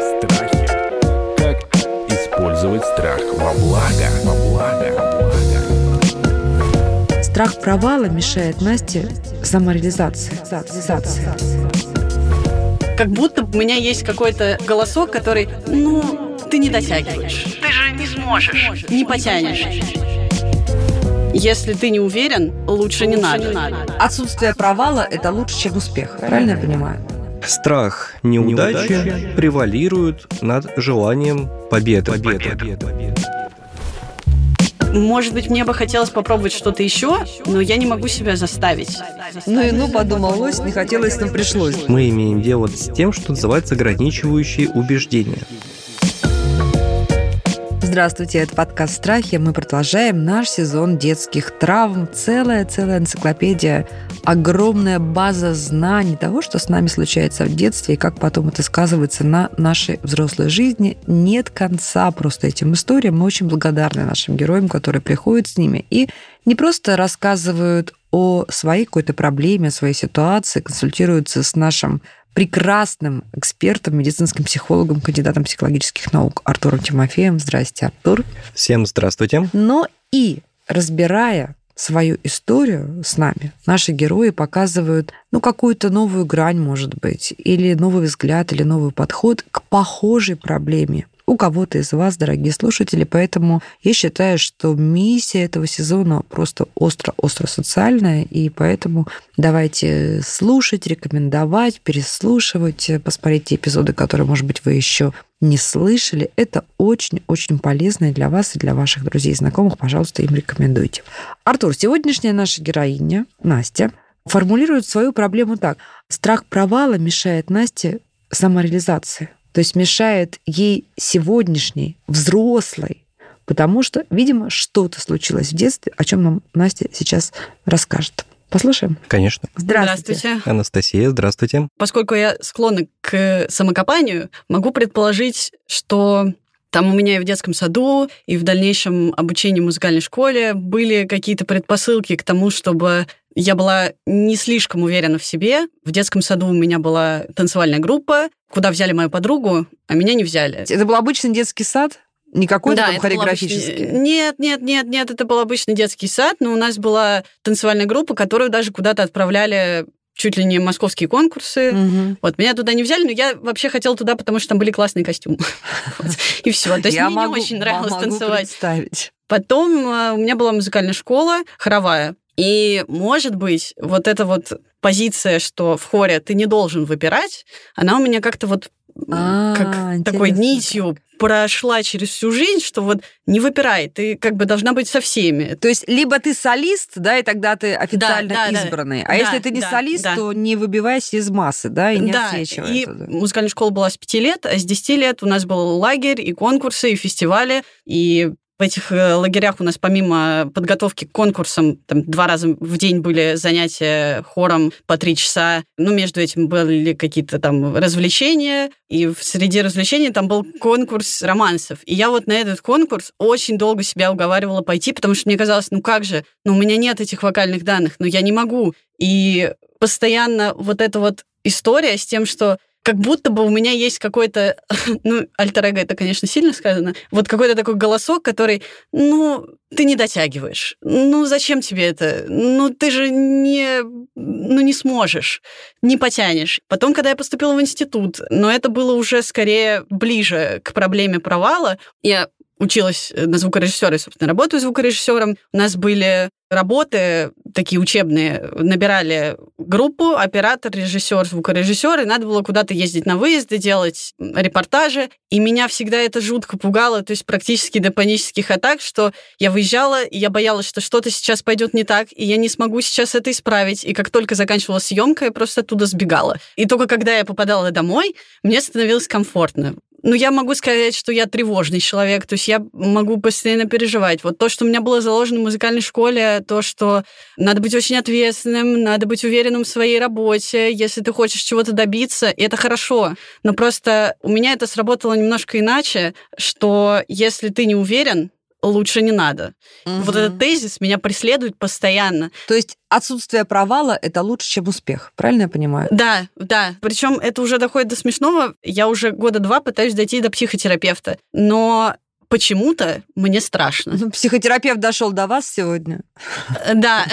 Страхи. Как использовать страх во благо? Во благо. Страх провала мешает Насте самореализации. Реализации. Как будто у меня есть какой-то голосок, который, ну, ты не дотягиваешь. Ты же не сможешь, не потянешь. Если ты не уверен, лучше, не, надо. Отсутствие провала – это лучше, чем успех. Правильно я понимаю? Страх неудачи превалирует над желанием победы. Может быть, мне бы хотелось попробовать что-то еще, но я не могу себя заставить. Ну и ну, подумал лось, не хотелось, но пришлось. Мы имеем дело с тем, что называется ограничивающие убеждения. Здравствуйте, это подкаст «Страхи». Мы продолжаем наш сезон детских травм. Целая-целая энциклопедия, огромная база знаний того, что с нами случается в детстве и как потом это сказывается на нашей взрослой жизни. Нет конца просто этим историям. Мы очень благодарны нашим героям, которые приходят с ними и не просто рассказывают о своей какой-то проблеме, о своей ситуации, консультируются с нашим прекрасным экспертом, медицинским психологом, кандидатом психологических наук Артуром Тимофеем. Здрасте, Артур. Всем здравствуйте. Но и разбирая свою историю с нами, наши герои показывают, ну, какую-то новую грань, может быть, или новый взгляд, или новый подход к похожей проблеме у кого-то из вас, дорогие слушатели. Поэтому я считаю, что миссия этого сезона просто остро-остро социальная, и поэтому давайте слушать, рекомендовать, переслушивать, посмотреть те эпизоды, которые, может быть, вы еще не слышали. Это очень-очень полезно и для вас, и для ваших друзей и знакомых. Пожалуйста, им рекомендуйте. Артур, сегодняшняя наша героиня, Настя, формулирует свою проблему так. Страх провала мешает Насте самореализации. То есть мешает ей сегодняшней, взрослой, потому что, видимо, что-то случилось в детстве, о чем нам Настя сейчас расскажет. Послушаем? Конечно. Здравствуйте. Здравствуйте. Анастасия, здравствуйте. Поскольку я склонна к самокопанию, могу предположить, что там у меня и в детском саду, и в дальнейшем обучении в музыкальной школе были какие-то предпосылки к тому, чтобы я была не слишком уверена в себе. В детском саду у меня была танцевальная группа, куда взяли мою подругу, а меня не взяли. Это был обычный детский сад? Не какой-то да, там хореографический? обычный- Нет, нет, нет, нет, это был обычный детский сад, но у нас была танцевальная группа, которую даже куда-то отправляли чуть ли не московские конкурсы. Мгм. Вот, меня туда не взяли, но я вообще хотела туда, потому что там были классные костюмы. И все. То есть мне не очень нравилось танцевать. Потом э, у меня была музыкальная школа, хоровая. И, может быть, вот эта вот позиция, что в хоре ты не должен выпирать, она у меня как-то вот А, как такой нитью прошла через всю жизнь, что вот не выпирай, ты как бы должна быть со всеми. То есть либо ты солист, да, и тогда ты официально да, да. избранный. А Да, если ты не да, солист, да. то не выбивайся из массы, да, и не да, отсвечивай и оттуда. музыкальная школа была с пяти лет, а с 10 лет у нас был лагерь, и конкурсы, и фестивали, и в этих э, лагерях у нас помимо подготовки к конкурсам там, два раза в день были занятия хором по три часа. Ну, между этим были какие-то там развлечения, и среди развлечений там был конкурс романсов. И я вот на этот конкурс очень долго себя уговаривала пойти, потому что мне казалось, ну как же, ну у меня нет этих вокальных данных, ну я не могу. И постоянно вот эта вот история с тем, что как будто бы у меня есть какой-то, ну, альтер это, конечно, сильно сказано, вот какой-то такой голосок, который, ну, ты не дотягиваешь. Ну, зачем тебе это? Ну, ты же не, ну, не сможешь, не потянешь. Потом, когда я поступила в институт, но это было уже скорее ближе к проблеме провала, я училась на звукорежиссера и, собственно, работаю звукорежиссером. У нас были работы такие учебные. Набирали группу, оператор, режиссер, звукорежиссер, и надо было куда-то ездить на выезды, делать репортажи. И меня всегда это жутко пугало, то есть практически до панических атак, что я выезжала, и я боялась, что что-то сейчас пойдет не так, и я не смогу сейчас это исправить. И как только заканчивалась съемка, я просто оттуда сбегала. И только когда я попадала домой, мне становилось комфортно. Ну, я могу сказать, что я тревожный человек, то есть я могу постоянно переживать. Вот то, что у меня было заложено в музыкальной школе, то, что надо быть очень ответственным, надо быть уверенным в своей работе, если ты хочешь чего-то добиться, и это хорошо. Но просто у меня это сработало немножко иначе, что если ты не уверен, лучше не надо. Мгм. Вот этот тезис меня преследует постоянно. То есть отсутствие провала это лучше, чем успех. Правильно я понимаю? Да, да. Причем это уже доходит до смешного. Я уже года два пытаюсь дойти до психотерапевта. Но почему-то мне страшно. Ну, Психотерапевт дошел до вас сегодня. Э, Да,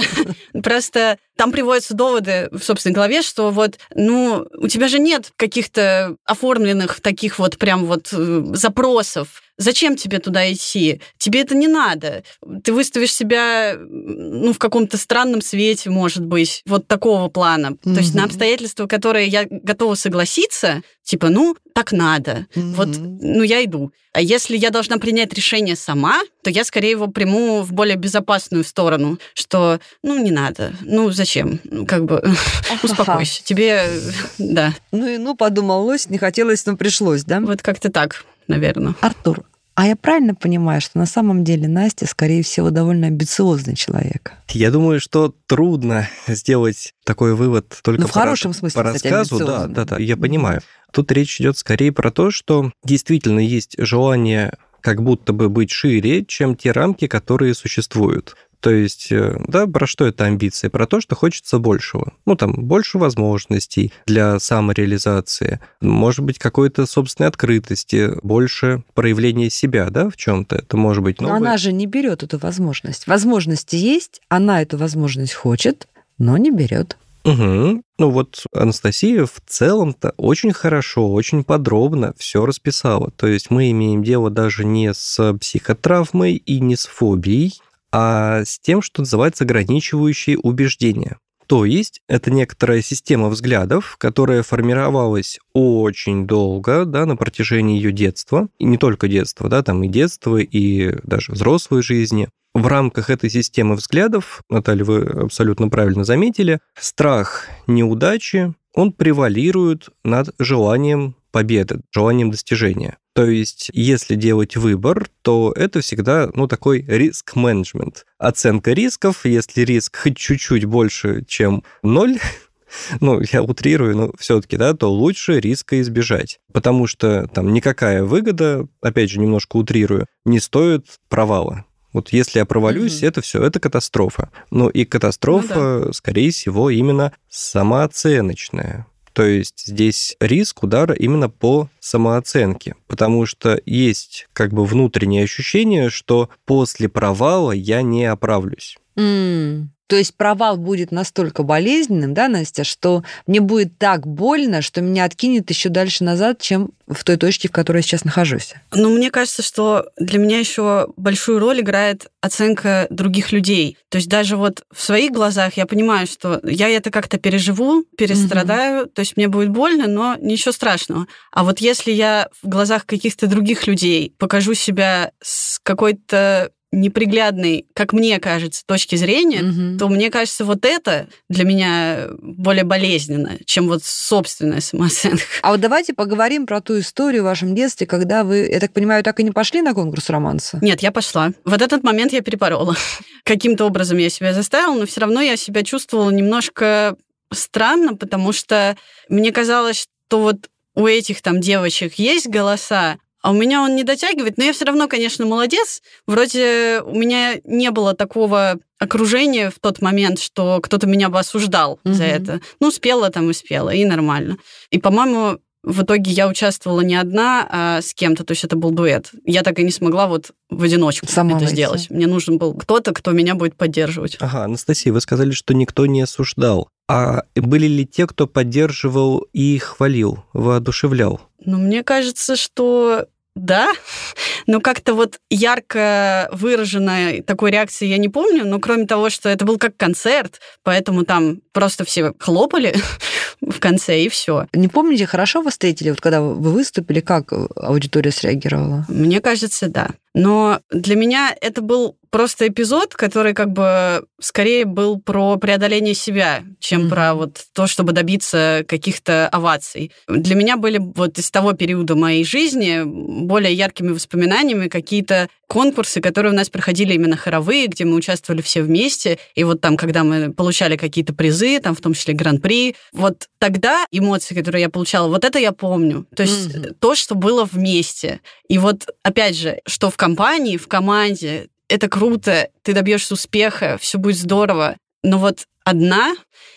просто там приводятся доводы в собственной голове, что вот, ну, у тебя же нет каких-то оформленных таких вот прям вот э, запросов. Зачем тебе туда идти? Тебе это не надо. Ты выставишь себя, ну, в каком-то странном свете, может быть, вот такого плана. То есть на обстоятельства, которые я готова согласиться, типа, ну, так надо. Вот, Мгм. ну, я иду. А если я должна принять решение сама, то я скорее его приму в более безопасную сторону, что, ну, не надо, ну, зачем? Ну, Как бы, успокойся. Тебе, да, Ну и ну, подумал лось, не хотелось, но пришлось, да? вот как-то так, наверное. Артур, а я правильно понимаю, что на самом деле Настя, скорее всего, довольно амбициозный человек? Я думаю, что трудно сделать такой вывод только Ну, в по хорошем смысле, по кстати, рассказу. Да, да, да, я понимаю. Тут речь идет скорее про то, что действительно есть желание как будто бы быть шире, чем те рамки, которые существуют. То есть, э, да, про что это амбиции? Про то, что хочется большего. Ну, там, больше возможностей для самореализации, может быть, какой-то собственной открытости, больше проявления себя, да, в чем-то. Это может быть Но новое- она же не берет эту возможность. Возможности есть, она эту возможность хочет, но не берет. Мгм. Ну вот Анастасия в целом-то очень хорошо, очень подробно все расписала. То есть мы имеем дело даже не с психотравмой и не с фобией, а с тем, что называется ограничивающие убеждения. То есть это некоторая система взглядов, которая формировалась очень долго, да, на протяжении ее детства, и не только детства, да, там и детства, и даже взрослой жизни. В рамках этой системы взглядов, Наталья, вы абсолютно правильно заметили, страх неудачи, он превалирует над желанием победы, желанием достижения. То есть, если делать выбор, то это всегда, ну, такой риск-менеджмент. Оценка рисков, если риск хоть чуть-чуть больше, чем ноль, ну, я утрирую, но все-таки, да, то лучше риска избежать. Потому что там никакая выгода, опять же, немножко утрирую, не стоит провала. Вот если я провалюсь, Мгм. это все, это катастрофа. Ну и катастрофа, скорее всего, именно самооценочная. То есть здесь риск удара именно по самооценке, потому что есть как бы внутреннее ощущение, что после провала я не оправлюсь. М, То есть провал будет настолько болезненным, да, Настя, что мне будет так больно, что меня откинет еще дальше назад, чем в той точке, в которой я сейчас нахожусь. Но мне кажется, что для меня еще большую роль играет оценка других людей. То есть даже вот в своих глазах я понимаю, что я это как-то переживу, перестрадаю, то есть мне будет больно, но ничего страшного. А вот если я в глазах каких-то других людей покажу себя с какой-то неприглядной, как мне кажется, точки зрения, Мгм. то мне кажется, вот это для меня более болезненно, чем вот собственная самооценка. А вот давайте поговорим про ту историю в вашем детстве, когда вы, я так понимаю, так и не пошли на конкурс романса. Нет, я пошла. Вот этот момент я перепорола. Каким-то образом я себя заставила, но все равно я себя чувствовала немножко странно, потому что мне казалось, что вот у этих там девочек есть голоса, а у меня он не дотягивает, но я все равно, конечно, молодец. Вроде у меня не было такого окружения в тот момент, что кто-то меня бы осуждал за Мгм. это. Ну, спела там и спела, и нормально. И, по-моему, в итоге я участвовала не одна, а с кем-то, то есть это был дуэт. Я так и не смогла вот в одиночку Сама это выйти. сделать. Мне нужен был кто-то, кто меня будет поддерживать. Ага, Анастасия, вы сказали, что никто не осуждал. А были ли те, кто поддерживал и хвалил, воодушевлял? Ну, мне кажется, что да, но как-то вот ярко выраженной такой реакции я не помню, но кроме того, что это был как концерт, поэтому там просто все хлопали в конце, и все. Не помните, хорошо вы встретили, вот когда вы выступили, как аудитория среагировала? Мне кажется, да. Но для меня это был просто эпизод, который как бы скорее был про преодоление себя, чем mm-hmm. про вот то, чтобы добиться каких-то оваций. Для меня были вот из того периода моей жизни более яркими воспоминаниями какие-то конкурсы, которые у нас проходили именно хоровые, где мы участвовали все вместе. И вот там, когда мы получали какие-то призы, там в том числе гран-при, вот тогда эмоции, которые я получала, вот это я помню. То есть mm-hmm. то, что было вместе. И вот, опять же, что в компании, в команде, это круто, ты добьешься успеха, все будет здорово. Но вот одна,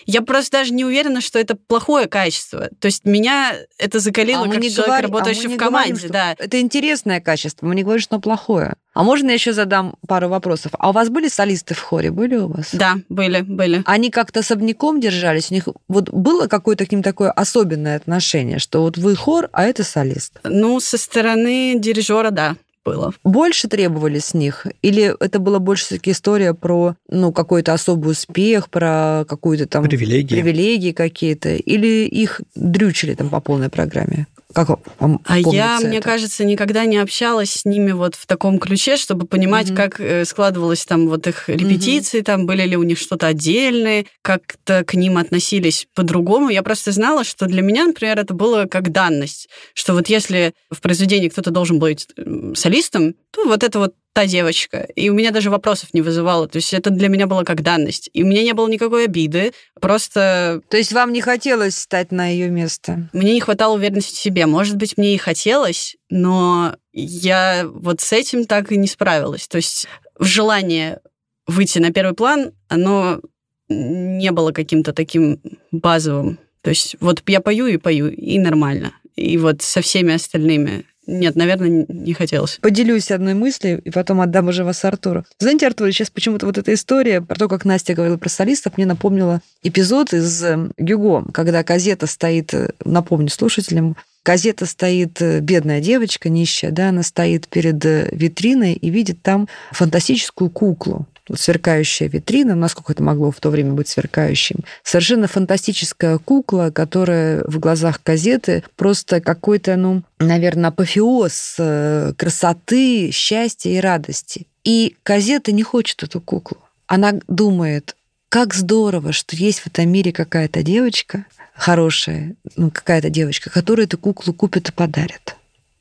я просто даже не уверена, что это плохое качество. То есть меня это закалило а как человек, говори, работающий а в команде. Говорим, да. Это интересное качество, мы не говорим, что оно плохое. А можно я еще задам пару вопросов? А у вас были солисты в хоре? Были у вас? Да, были, были. Они как-то особняком держались? У них вот было какое-то к ним такое особенное отношение, что вот вы хор, а это солист? Ну, со стороны дирижера, да было. Больше требовали с них? Или это была больше все-таки история про ну, какой-то особый успех, про какую-то там... Привилегии. Привилегии какие-то? Или их дрючили там по полной программе? Как вам А я, это? мне кажется, никогда не общалась с ними вот в таком ключе, чтобы понимать, mm-hmm. как э, складывалось там вот их репетиции, mm-hmm. там были ли у них что-то отдельное, как-то к ним относились по-другому. Я просто знала, что для меня, например, это было как данность, что вот если в произведении кто-то должен быть солистом, то вот это вот та девочка. И у меня даже вопросов не вызывало. То есть это для меня было как данность. И у меня не было никакой обиды. Просто... То есть вам не хотелось стать на ее место? Мне не хватало уверенности в себе. Может быть, мне и хотелось, но я вот с этим так и не справилась. То есть желание выйти на первый план, оно не было каким-то таким базовым. То есть вот я пою и пою, и нормально. И вот со всеми остальными нет, наверное, не хотелось. Поделюсь одной мыслью, и потом отдам уже вас Артуру. Знаете, Артур, сейчас почему-то вот эта история про то, как Настя говорила про солистов, мне напомнила эпизод из э, Гюго, когда газета стоит, э, напомню слушателям, газета стоит, э, бедная девочка, нищая, да, она стоит перед витриной и видит там фантастическую куклу сверкающая витрина, насколько это могло в то время быть сверкающим. Совершенно фантастическая кукла, которая в глазах газеты просто какой-то, ну, наверное, апофеоз э, красоты, счастья и радости. И газета не хочет эту куклу. Она думает, как здорово, что есть в этом мире какая-то девочка хорошая, ну, какая-то девочка, которая эту куклу купит и подарит.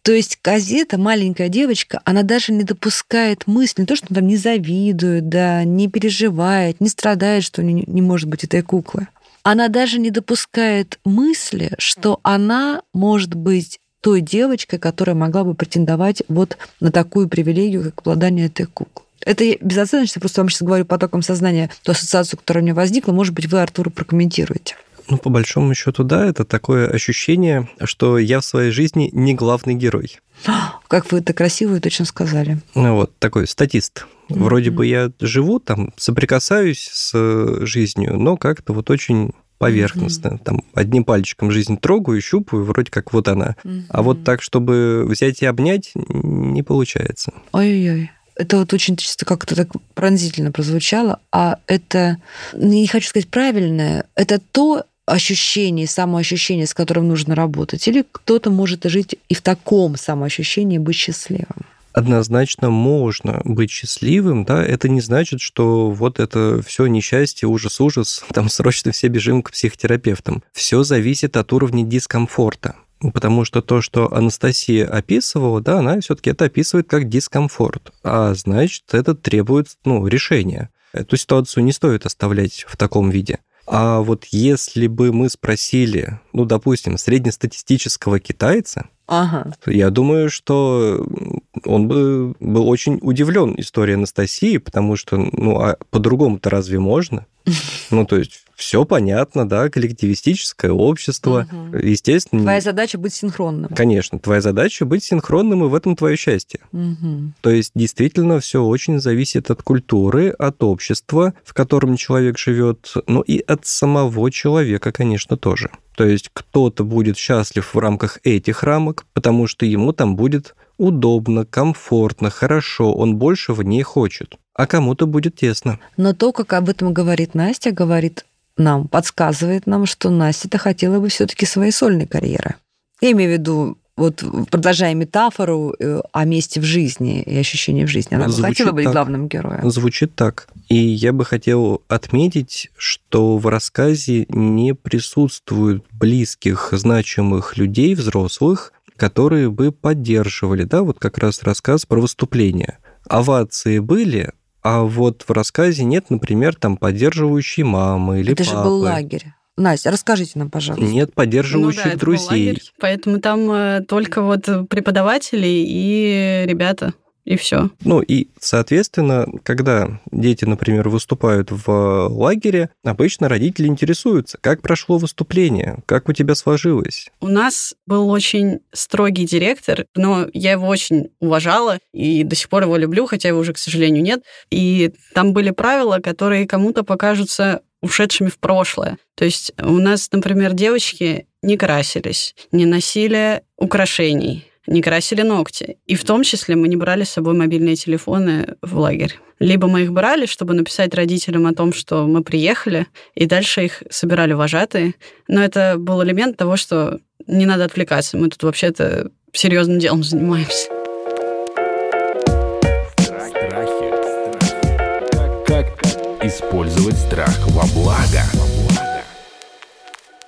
То есть газета, маленькая девочка, она даже не допускает мысли, не то, что там не завидует, да, не переживает, не страдает, что не, не может быть этой куклы. Она даже не допускает мысли, что она может быть той девочкой, которая могла бы претендовать вот на такую привилегию, как обладание этой куклой. Это безоценочно, просто вам сейчас говорю потоком сознания ту ассоциацию, которая у меня возникла. Может быть, вы, Артур, прокомментируете. Ну, по большому счету, да, это такое ощущение, что я в своей жизни не главный герой. Как вы это красиво и точно сказали. Ну вот, такой статист. Вроде mm-hmm. бы я живу там, соприкасаюсь с жизнью, но как-то вот очень поверхностно. Mm-hmm. Там одним пальчиком жизнь трогаю, щупаю, вроде как вот она. Mm-hmm. А вот так, чтобы взять и обнять, не получается. Ой-ой-ой. Это вот очень чисто как-то так пронзительно прозвучало, а это, не хочу сказать правильное, это то, ощущение, самоощущение, с которым нужно работать? Или кто-то может жить и в таком самоощущении быть счастливым? Однозначно можно быть счастливым, да, это не значит, что вот это все несчастье, ужас, ужас, там срочно все бежим к психотерапевтам. Все зависит от уровня дискомфорта. Потому что то, что Анастасия описывала, да, она все-таки это описывает как дискомфорт. А значит, это требует ну, решения. Эту ситуацию не стоит оставлять в таком виде. А вот если бы мы спросили, ну, допустим, среднестатистического китайца, ага. я думаю, что он бы был очень удивлен историей Анастасии, потому что, ну, а по-другому-то разве можно? Ну, то есть все понятно, да, коллективистическое общество, угу. естественно. Твоя задача быть синхронным. Конечно, твоя задача быть синхронным, и в этом твое счастье. Угу. То есть действительно все очень зависит от культуры, от общества, в котором человек живет, ну и от самого человека, конечно, тоже. То есть кто-то будет счастлив в рамках этих рамок, потому что ему там будет удобно, комфортно, хорошо, он больше в ней хочет. А кому-то будет тесно. Но то, как об этом говорит Настя, говорит нам, подсказывает нам, что Настя-то хотела бы все-таки своей сольной карьеры. Я имею в виду вот продолжая метафору э, о месте в жизни и ощущении в жизни, она бы хотела быть так. главным героем. Звучит так. И я бы хотел отметить, что в рассказе не присутствует близких, значимых людей, взрослых, которые бы поддерживали, да, вот как раз рассказ про выступление. Овации были, а вот в рассказе нет, например, там поддерживающей мамы или Это папы. же был лагерь. Настя, расскажите нам, пожалуйста. Нет поддерживающих ну, да, это был друзей. лагерь, поэтому там э, только вот преподаватели и ребята, и все. Ну и, соответственно, когда дети, например, выступают в лагере, обычно родители интересуются, как прошло выступление, как у тебя сложилось. У нас был очень строгий директор, но я его очень уважала и до сих пор его люблю, хотя его уже, к сожалению, нет. И там были правила, которые кому-то покажутся ушедшими в прошлое. То есть у нас, например, девочки не красились, не носили украшений, не красили ногти. И в том числе мы не брали с собой мобильные телефоны в лагерь. Либо мы их брали, чтобы написать родителям о том, что мы приехали, и дальше их собирали вожатые. Но это был элемент того, что не надо отвлекаться. Мы тут вообще-то серьезным делом занимаемся. Страхи. Как использовать страх во благо?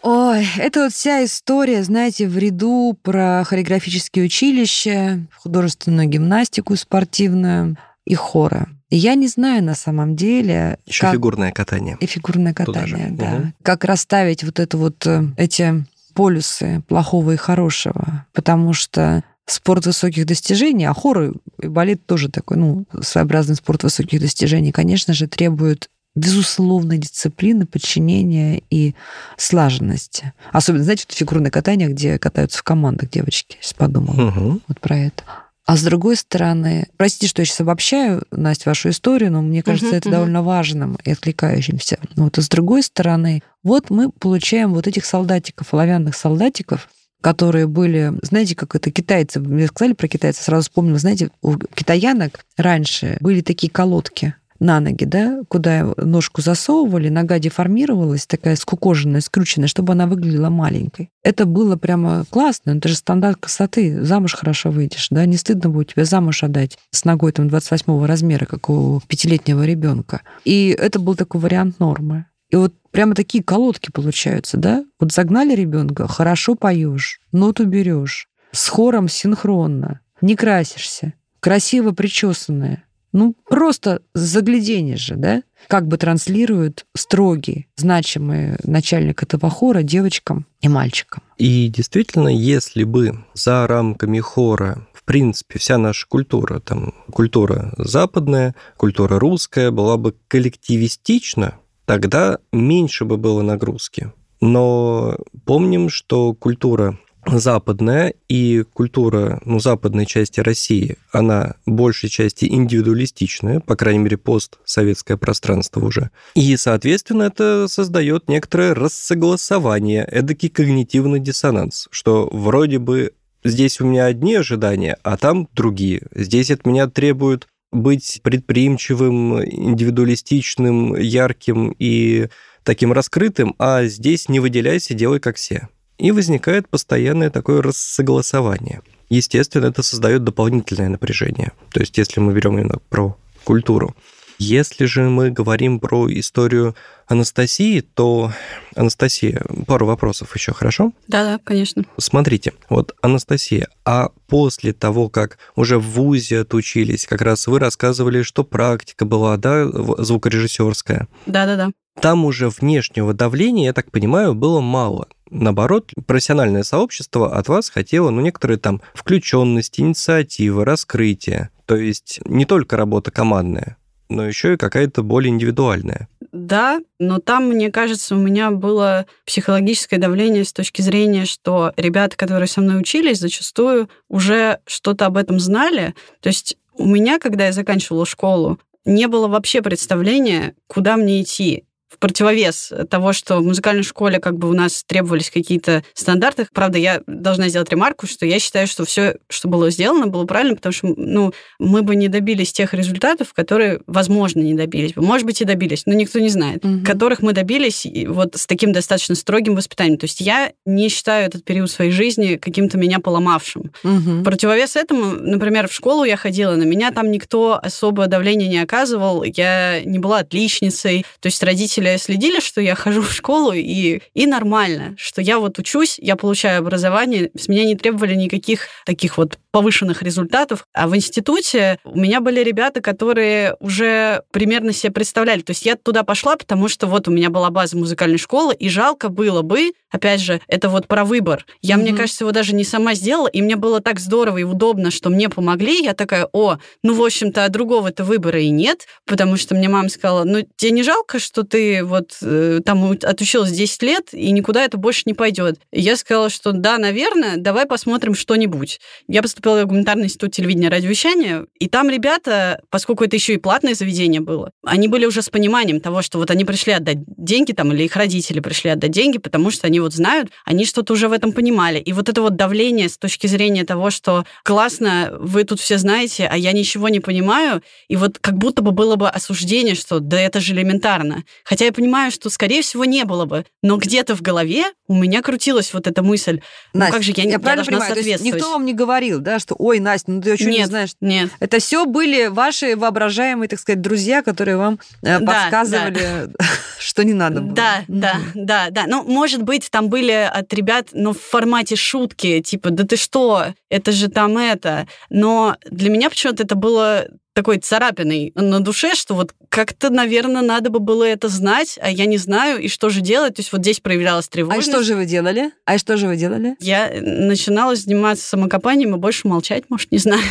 Ой, это вот вся история, знаете, в ряду про хореографические училища, художественную гимнастику спортивную и хоры. И я не знаю на самом деле... Еще как- фигурное катание. И фигурное катание, да. Мгм. Как расставить вот это вот э, эти полюсы плохого и хорошего. Потому что спорт высоких достижений, а хоры и балет тоже такой, ну, своеобразный спорт высоких достижений, конечно же, требует безусловной дисциплины, подчинения и слаженности. Особенно, знаете, вот фигурное катание, где катаются в командах девочки, сейчас подумала Мгм. вот про это. А с другой стороны, простите, что я сейчас обобщаю, Настя, вашу историю, но мне кажется, Мгм, это мгм. довольно важным и откликающимся. Вот, а с другой стороны, вот мы получаем вот этих солдатиков, оловянных солдатиков, которые были, знаете, как это китайцы, мне сказали про китайцев, сразу вспомнила, знаете, у китаянок раньше были такие колодки, на ноги, да, куда ножку засовывали, нога деформировалась, такая скукоженная, скрученная, чтобы она выглядела маленькой. Это было прямо классно, это же стандарт красоты, замуж хорошо выйдешь, да, не стыдно будет тебя замуж отдать с ногой там 28 размера, как у пятилетнего ребенка. И это был такой вариант нормы. И вот прямо такие колодки получаются, да? Вот загнали ребенка, хорошо поешь, ноту берешь, с хором синхронно, не красишься, красиво причесанная, ну, просто заглядение же, да? Как бы транслирует строгий, значимый начальник этого хора девочкам и мальчикам. И действительно, если бы за рамками хора, в принципе, вся наша культура, там, культура западная, культура русская была бы коллективистична, тогда меньше бы было нагрузки. Но помним, что культура западная и культура ну, западной части России, она большей части индивидуалистичная, по крайней мере, постсоветское пространство уже. И, соответственно, это создает некоторое рассогласование, эдакий когнитивный диссонанс, что вроде бы здесь у меня одни ожидания, а там другие. Здесь от меня требуют быть предприимчивым, индивидуалистичным, ярким и таким раскрытым, а здесь не выделяйся, делай как все. И возникает постоянное такое рассогласование. Естественно, это создает дополнительное напряжение. То есть, если мы берем именно про культуру. Если же мы говорим про историю Анастасии, то Анастасия, пару вопросов еще, хорошо? Да-да, конечно. Смотрите, вот Анастасия, а после того, как уже в ВУЗе отучились, как раз вы рассказывали, что практика была, да, звукорежиссерская. Да-да-да. Там уже внешнего давления, я так понимаю, было мало. Наоборот, профессиональное сообщество от вас хотело, ну, некоторые там включенность, инициатива, раскрытие. То есть не только работа командная, но еще и какая-то более индивидуальная. Да, но там, мне кажется, у меня было психологическое давление с точки зрения, что ребята, которые со мной учились, зачастую уже что-то об этом знали. То есть у меня, когда я заканчивала школу, не было вообще представления, куда мне идти. В противовес того, что в музыкальной школе как бы у нас требовались какие-то стандарты. Правда, я должна сделать ремарку, что я считаю, что все, что было сделано, было правильно, потому что ну, мы бы не добились тех результатов, которые, возможно, не добились бы. Может быть, и добились, но никто не знает. Угу. Которых мы добились вот с таким достаточно строгим воспитанием. То есть я не считаю этот период своей жизни каким-то меня поломавшим. Угу. Противовес этому, например, в школу я ходила, на меня там никто особо давления не оказывал, я не была отличницей. То есть родители следили, что я хожу в школу, и, и нормально, что я вот учусь, я получаю образование, с меня не требовали никаких таких вот повышенных результатов. А в институте у меня были ребята, которые уже примерно себе представляли. То есть я туда пошла, потому что вот у меня была база музыкальной школы, и жалко было бы, опять же, это вот про выбор. Я, mm-hmm. мне кажется, его даже не сама сделала, и мне было так здорово и удобно, что мне помогли. Я такая, о, ну, в общем-то, а другого-то выбора и нет, потому что мне мама сказала, ну, тебе не жалко, что ты вот э, там отучилась 10 лет, и никуда это больше не пойдет. И я сказала, что да, наверное, давай посмотрим что-нибудь. Я поступила в гуманитарный институт телевидения и радиовещания, и там ребята, поскольку это еще и платное заведение было, они были уже с пониманием того, что вот они пришли отдать деньги там, или их родители пришли отдать деньги, потому что они вот знают, они что-то уже в этом понимали. И вот это вот давление с точки зрения того, что классно, вы тут все знаете, а я ничего не понимаю, и вот как будто бы было бы осуждение, что да это же элементарно. Хотя я понимаю, что, скорее всего, не было бы. Но где-то в голове у меня крутилась вот эта мысль, ну Настя, как же я, я, я правильно понимаю, соответствовать. никто вам не говорил, да, что, ой, Настя, ну ты нет, не знаешь? Нет, Это все были ваши воображаемые, так сказать, друзья, которые вам э, Да, подсказывали, что не надо было. Да, да, да, да. Ну, может быть, там были от ребят, ну, в формате шутки, типа, да ты что, это же там это. Но для меня почему-то это было такой царапиной на душе, что вот как-то, наверное, надо бы было это знать, а я не знаю, и что же делать. То есть вот здесь проявлялась А и тревожность. что же вы делали? А что же вы делали? Я начинала заниматься самокопанием и больше молчать, может, не знаю.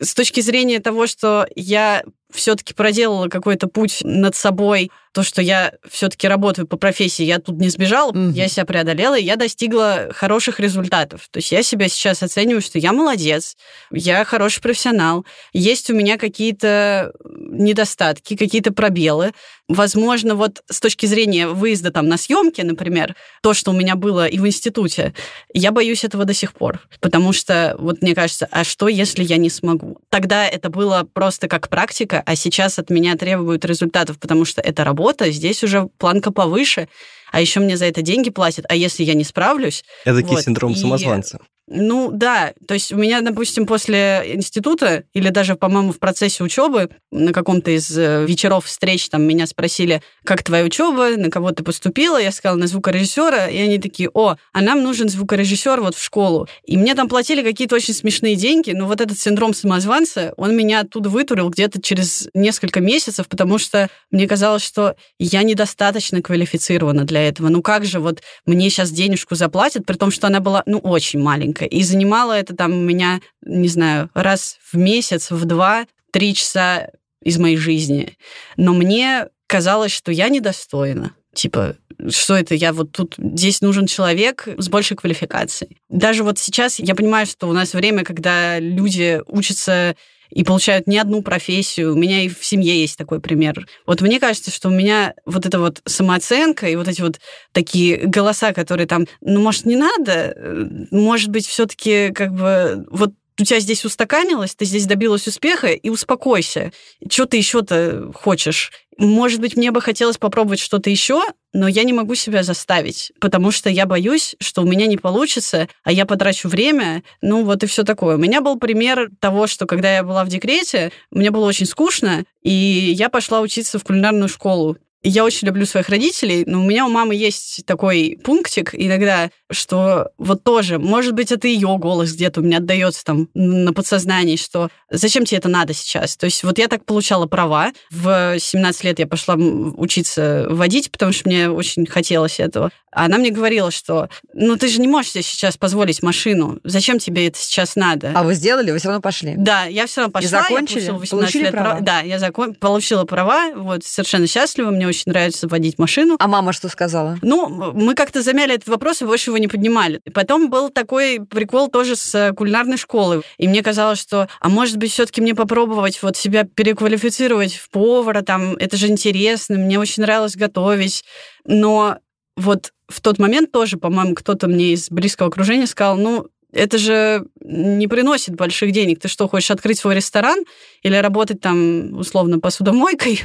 С точки зрения того, что я все-таки проделала какой-то путь над собой, то, что я все-таки работаю по профессии, я тут не сбежала, Мгм. я себя преодолела, и я достигла хороших результатов. То есть я себя сейчас оцениваю, что я молодец, я хороший профессионал, есть у меня какие-то недостатки, какие-то пробелы. Возможно, вот с точки зрения выезда там на съемки, например, то, что у меня было и в институте, я боюсь этого до сих пор. Потому что, вот мне кажется, а что, если я не смогу? Тогда это было просто как практика, а сейчас от меня требуют результатов, потому что это работа, здесь уже планка повыше, а еще мне за это деньги платят. А если я не справлюсь, Эдакий Вот, синдром и- самозванца. Ну да, то есть у меня, допустим, после института или даже, по-моему, в процессе учебы на каком-то из э, вечеров встреч там меня спросили, как твоя учеба, на кого ты поступила, я сказала на звукорежиссера, и они такие, о, а нам нужен звукорежиссер вот в школу. И мне там платили какие-то очень смешные деньги, но вот этот синдром самозванца, он меня оттуда вытурил где-то через несколько месяцев, потому что мне казалось, что я недостаточно квалифицирована для этого. Ну как же вот мне сейчас денежку заплатят, при том, что она была, ну, очень маленькая. И занимала это там у меня, не знаю, раз в месяц, в два, три часа из моей жизни. Но мне казалось, что я недостойна. Типа, что это? Я вот тут... Здесь нужен человек с большей квалификацией. Даже вот сейчас я понимаю, что у нас время, когда люди учатся и получают не одну профессию. У меня и в семье есть такой пример. Вот мне кажется, что у меня вот эта вот самооценка и вот эти вот такие голоса, которые там, ну, может, не надо, э, может быть, все-таки как бы вот у тебя здесь устаканилось, ты здесь добилась успеха, и успокойся. Что ты еще-то хочешь? Может быть, мне бы хотелось попробовать что-то еще, но я не могу себя заставить, потому что я боюсь, что у меня не получится, а я потрачу время, ну вот и все такое. У меня был пример того, что когда я была в декрете, мне было очень скучно, и я пошла учиться в кулинарную школу. И Я очень люблю своих родителей, но у меня у мамы есть такой пунктик иногда, что вот тоже, может быть, это ее голос где-то у меня отдается там на подсознании, что зачем тебе это надо сейчас? То есть вот я так получала права. В 17 лет я пошла учиться водить, потому что мне очень хотелось этого. Она мне говорила, что ну ты же не можешь себе сейчас позволить машину. Зачем тебе это сейчас надо? А вы сделали, вы все равно пошли. Да, я все равно пошла. закончили? Я получила 18 Получили лет права? Да, я закон... получила права, вот, совершенно счастлива, мне очень нравится водить машину. А мама что сказала? Ну, мы как-то замяли этот вопрос и больше его не поднимали. Потом был такой прикол тоже с кулинарной школы. И мне казалось, что, а может быть, все-таки мне попробовать вот себя переквалифицировать в повара, там, это же интересно, мне очень нравилось готовить. Но вот в тот момент тоже, по-моему, кто-то мне из близкого окружения сказал, ну, это же не приносит больших денег. Ты что, хочешь открыть свой ресторан или работать там, условно, посудомойкой?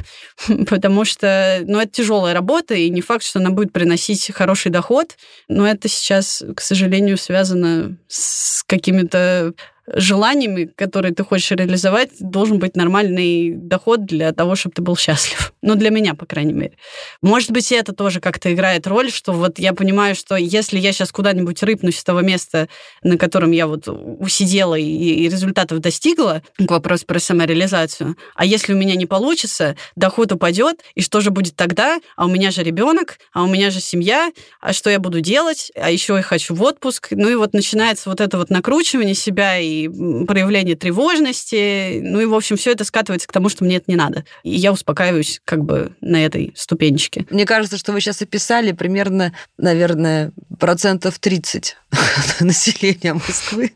Потому что, ну, это тяжелая работа, и не факт, что она будет приносить хороший доход. Но это сейчас, к сожалению, связано с какими-то желаниями, которые ты хочешь реализовать, должен быть нормальный доход для того, чтобы ты был счастлив. Ну, для меня, по крайней мере. Может быть, это тоже как-то играет роль, что вот я понимаю, что если я сейчас куда-нибудь рыпнусь с того места, на котором я вот усидела и, и результатов достигла, к вопросу про самореализацию, а если у меня не получится, доход упадет, и что же будет тогда? А у меня же ребенок, а у меня же семья, а что я буду делать? А еще я хочу в отпуск. Ну и вот начинается вот это вот накручивание себя и проявление тревожности. Ну и, в общем, все это скатывается к тому, что мне это не надо. И я успокаиваюсь как бы на этой ступенечке. Мне кажется, что вы сейчас описали примерно, наверное, процентов 30 населения Москвы.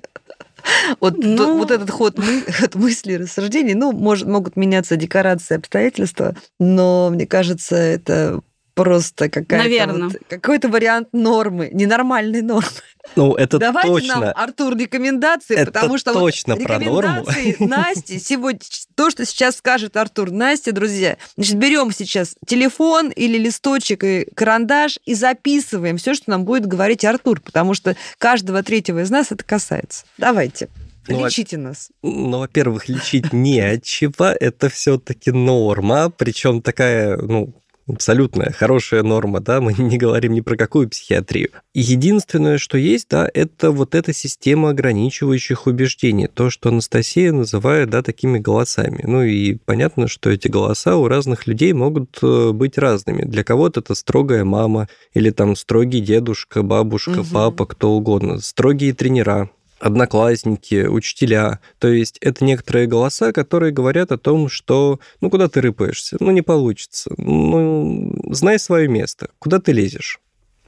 Вот, ну... вот этот ход мы, от мыслей, рассуждений, ну, может, могут меняться декорации, обстоятельства, но мне кажется, это просто какая-то вот, какой-то вариант нормы, ненормальной нормы. Ну, это Давайте точно. нам, Артур, рекомендации, это потому что точно вот про рекомендации норму. Насти, сегодня, то, что сейчас скажет Артур, Настя, друзья, значит, берем сейчас телефон или листочек и карандаш и записываем все, что нам будет говорить Артур, потому что каждого третьего из нас это касается. Давайте. Ну, Лечите нас. Ну, во-первых, лечить не от чего, это все-таки норма, причем такая, ну, абсолютная хорошая норма, да, мы не говорим ни про какую психиатрию. Единственное, что есть, да, это вот эта система ограничивающих убеждений, то, что Анастасия называет, да, такими голосами. Ну и понятно, что эти голоса у разных людей могут э, быть разными. Для кого-то это строгая мама или там строгий дедушка, бабушка, угу. папа, кто угодно, строгие тренера, одноклассники, учителя. То есть это некоторые голоса, которые говорят о том, что ну куда ты рыпаешься, ну не получится, ну знай свое место, куда ты лезешь.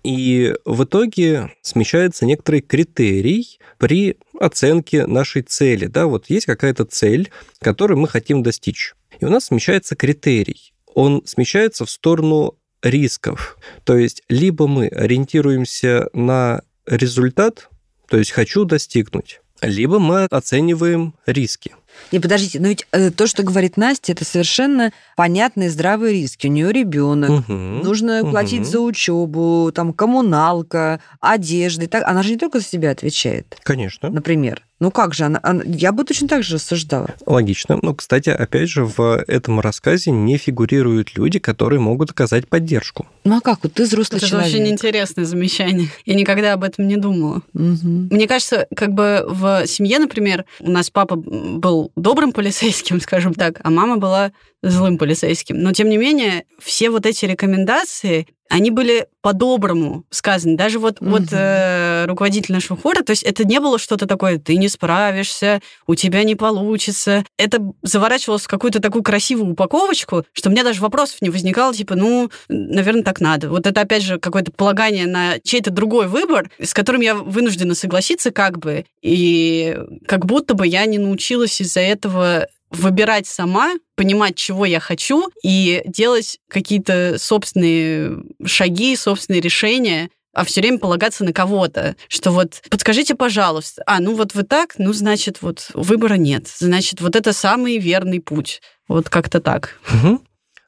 И в итоге смещается некоторый критерий при оценке нашей цели. Да, вот есть какая-то цель, которую мы хотим достичь. И у нас смещается критерий. Он смещается в сторону рисков. То есть либо мы ориентируемся на результат, то есть хочу достигнуть. Либо мы оцениваем риски. Не, подождите, но ведь э, то, что говорит Настя, это совершенно понятные здравые риски. У нее ребенок, угу, нужно угу. платить за учебу, там коммуналка, одежда. Так. Она же не только за себя отвечает. Конечно. Например. Ну как же, она, она, я бы точно так же рассуждала. Логично. Но, кстати, опять же, в этом рассказе не фигурируют люди, которые могут оказать поддержку. Ну а как? Вот ты взрослый Это человек. Это очень интересное замечание. Я никогда об этом не думала. Угу. Мне кажется, как бы в семье, например, у нас папа был добрым полицейским, скажем так, а мама была злым полицейским. Но, тем не менее, все вот эти рекомендации, они были по-доброму сказаны. Даже вот, угу. вот э, руководитель нашего хора, то есть это не было что-то такое, ты не справишься, у тебя не получится. Это заворачивалось в какую-то такую красивую упаковочку, что у меня даже вопросов не возникало, типа, ну, наверное, так надо. Вот это, опять же, какое-то полагание на чей-то другой выбор, с которым я вынуждена согласиться как бы, и как будто бы я не научилась из-за этого выбирать сама, понимать, чего я хочу, и делать какие-то собственные шаги, собственные решения, а все время полагаться на кого-то, что вот подскажите, пожалуйста, а, ну вот вы так, ну, значит, вот выбора нет, значит, вот это самый верный путь. Вот как-то так. Угу.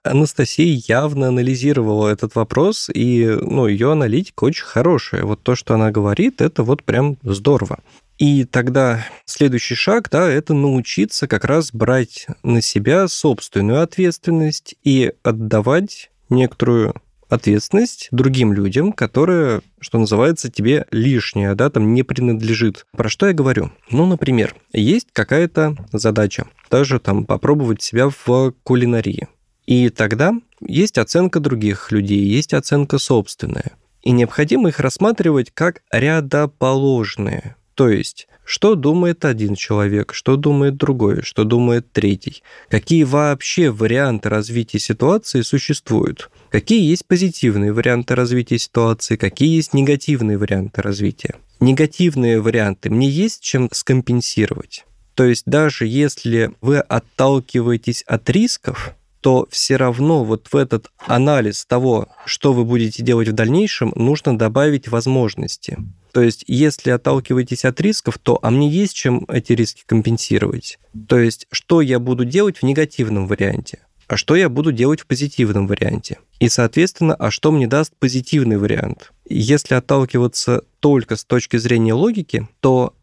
Анастасия явно анализировала этот вопрос, и ну, ее аналитика очень хорошая. Вот то, что она говорит, это вот прям здорово. И тогда следующий шаг, да, это научиться как раз брать на себя собственную ответственность и отдавать некоторую ответственность другим людям, которая, что называется, тебе лишняя, да, там не принадлежит. Про что я говорю? Ну, например, есть какая-то задача, даже там попробовать себя в кулинарии. И тогда есть оценка других людей, есть оценка собственная. И необходимо их рассматривать как рядоположные. То есть, что думает один человек, что думает другой, что думает третий, какие вообще варианты развития ситуации существуют, какие есть позитивные варианты развития ситуации, какие есть негативные варианты развития. Негативные варианты мне есть чем скомпенсировать. То есть даже если вы отталкиваетесь от рисков, то все равно вот в этот анализ того, что вы будете делать в дальнейшем, нужно добавить возможности. То есть, если отталкиваетесь от рисков, то а мне есть чем эти риски компенсировать. То есть, что я буду делать в негативном варианте, а что я буду делать в позитивном варианте. И, соответственно, а что мне даст позитивный вариант. Если отталкиваться только с точки зрения логики, то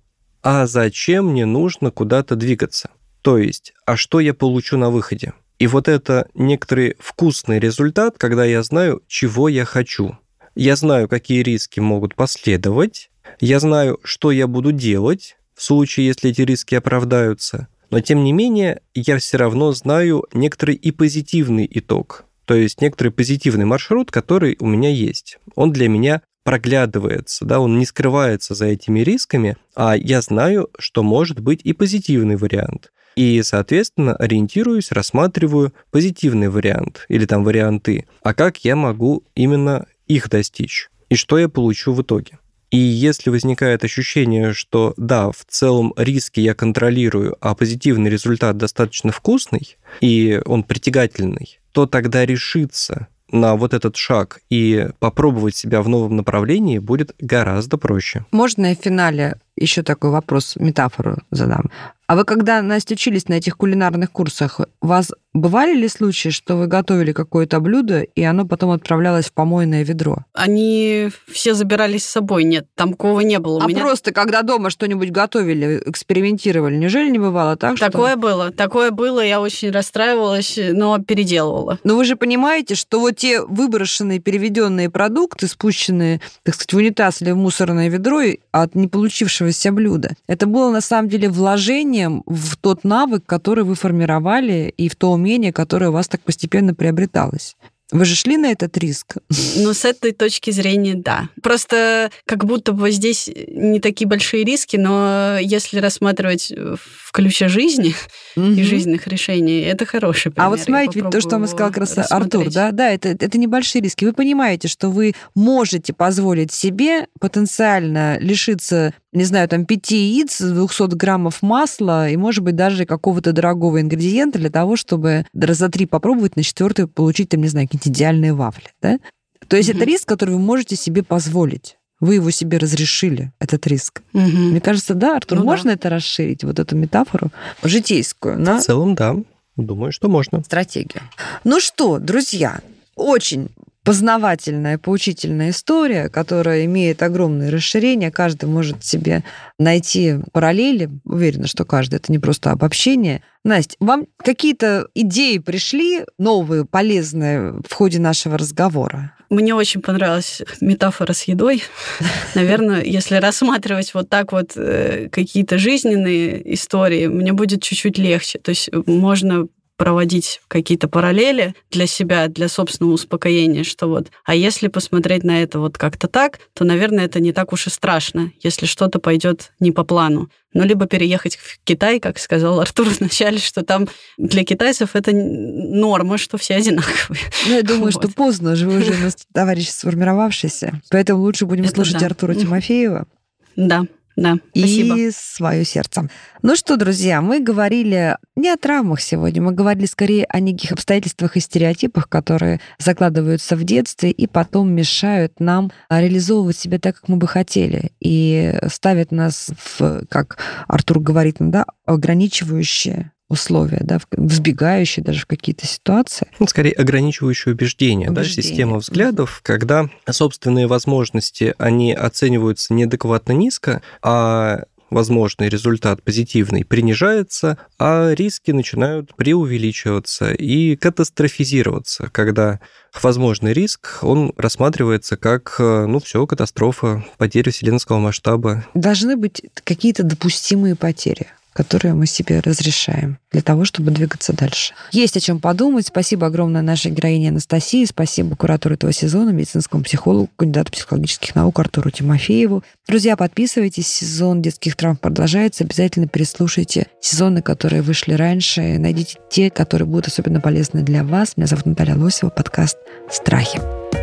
а зачем мне нужно куда-то двигаться? То есть, а что я получу на выходе? И вот это некоторый вкусный результат, когда я знаю, чего я хочу. Я знаю, какие риски могут последовать, я знаю, что я буду делать в случае, если эти риски оправдаются, но тем не менее я все равно знаю некоторый и позитивный итог, то есть некоторый позитивный маршрут, который у меня есть. Он для меня проглядывается, да, он не скрывается за этими рисками, а я знаю, что может быть и позитивный вариант. И, соответственно, ориентируюсь, рассматриваю позитивный вариант или там варианты, а как я могу именно их достичь и что я получу в итоге. И если возникает ощущение, что да, в целом риски я контролирую, а позитивный результат достаточно вкусный и он притягательный, то тогда решиться на вот этот шаг и попробовать себя в новом направлении будет гораздо проще. Можно я в финале еще такой вопрос, метафору задам? А вы когда, Настя, учились на этих кулинарных курсах, у вас бывали ли случаи, что вы готовили какое-то блюдо, и оно потом отправлялось в помойное ведро? Они все забирались с собой, нет, там такого не было. У а меня... просто когда дома что-нибудь готовили, экспериментировали, неужели не бывало так, что... Такое было, такое было, я очень расстраивалась, но переделывала. Но вы же понимаете, что вот те выброшенные, переведенные продукты, спущенные, так сказать, в унитаз или в мусорное ведро от не получившегося блюда, это было на самом деле вложение вложением в тот навык, который вы формировали, и в то умение, которое у вас так постепенно приобреталось. Вы же шли на этот риск? Ну, с этой точки зрения, да. Просто как будто бы здесь не такие большие риски, но если рассматривать в ключе жизни угу. и жизненных решений, это хороший пример. А вот смотрите, ведь то, что вам сказал как раз Артур, да, да, это, это небольшие риски. Вы понимаете, что вы можете позволить себе потенциально лишиться не знаю, там, пяти яиц, 200 граммов масла и, может быть, даже какого-то дорогого ингредиента для того, чтобы раза три попробовать, на четвертый получить, там, не знаю, какие-то идеальные вафли, да? То есть mm-hmm. это риск, который вы можете себе позволить. Вы его себе разрешили, этот риск. Угу. Мне кажется, да, Артур, ну, можно да. это расширить, вот эту метафору житейскую? На... В целом, да. Думаю, что можно. Стратегию. Ну что, друзья, очень познавательная, поучительная история, которая имеет огромное расширение. Каждый может себе найти параллели. Уверена, что каждый. Это не просто обобщение. Настя, вам какие-то идеи пришли новые, полезные в ходе нашего разговора? Мне очень понравилась метафора с едой. Наверное, если рассматривать вот так вот э, какие-то жизненные истории, мне будет чуть-чуть легче. То есть можно проводить какие-то параллели для себя, для собственного успокоения, что вот, а если посмотреть на это вот как-то так, то, наверное, это не так уж и страшно, если что-то пойдет не по плану. Ну, либо переехать в Китай, как сказал Артур вначале, что там для китайцев это норма, что все одинаковые. Ну, я думаю, вот. что поздно, же вы уже товарищ сформировавшийся. Поэтому лучше будем это слушать да. Артура Тимофеева. Да. Да, спасибо. И свое сердце. Ну что, друзья, мы говорили не о травмах сегодня, мы говорили скорее о неких обстоятельствах и стереотипах, которые закладываются в детстве и потом мешают нам реализовывать себя так, как мы бы хотели, и ставят нас в, как Артур говорит, да, ограничивающие условия, да, взбегающие даже в какие-то ситуации. Ну, скорее, ограничивающие убеждения, убеждения. да, система взглядов, когда собственные возможности, они оцениваются неадекватно низко, а возможный результат позитивный принижается, а риски начинают преувеличиваться и катастрофизироваться, когда возможный риск, он рассматривается как, ну, все, катастрофа, потеря вселенского масштаба. Должны быть какие-то допустимые потери которые мы себе разрешаем для того, чтобы двигаться дальше. Есть о чем подумать. Спасибо огромное нашей героине Анастасии, спасибо куратору этого сезона, медицинскому психологу, кандидату психологических наук Артуру Тимофееву. Друзья, подписывайтесь, сезон детских травм продолжается. Обязательно переслушайте сезоны, которые вышли раньше. Найдите те, которые будут особенно полезны для вас. Меня зовут Наталья Лосева, подкаст «Страхи».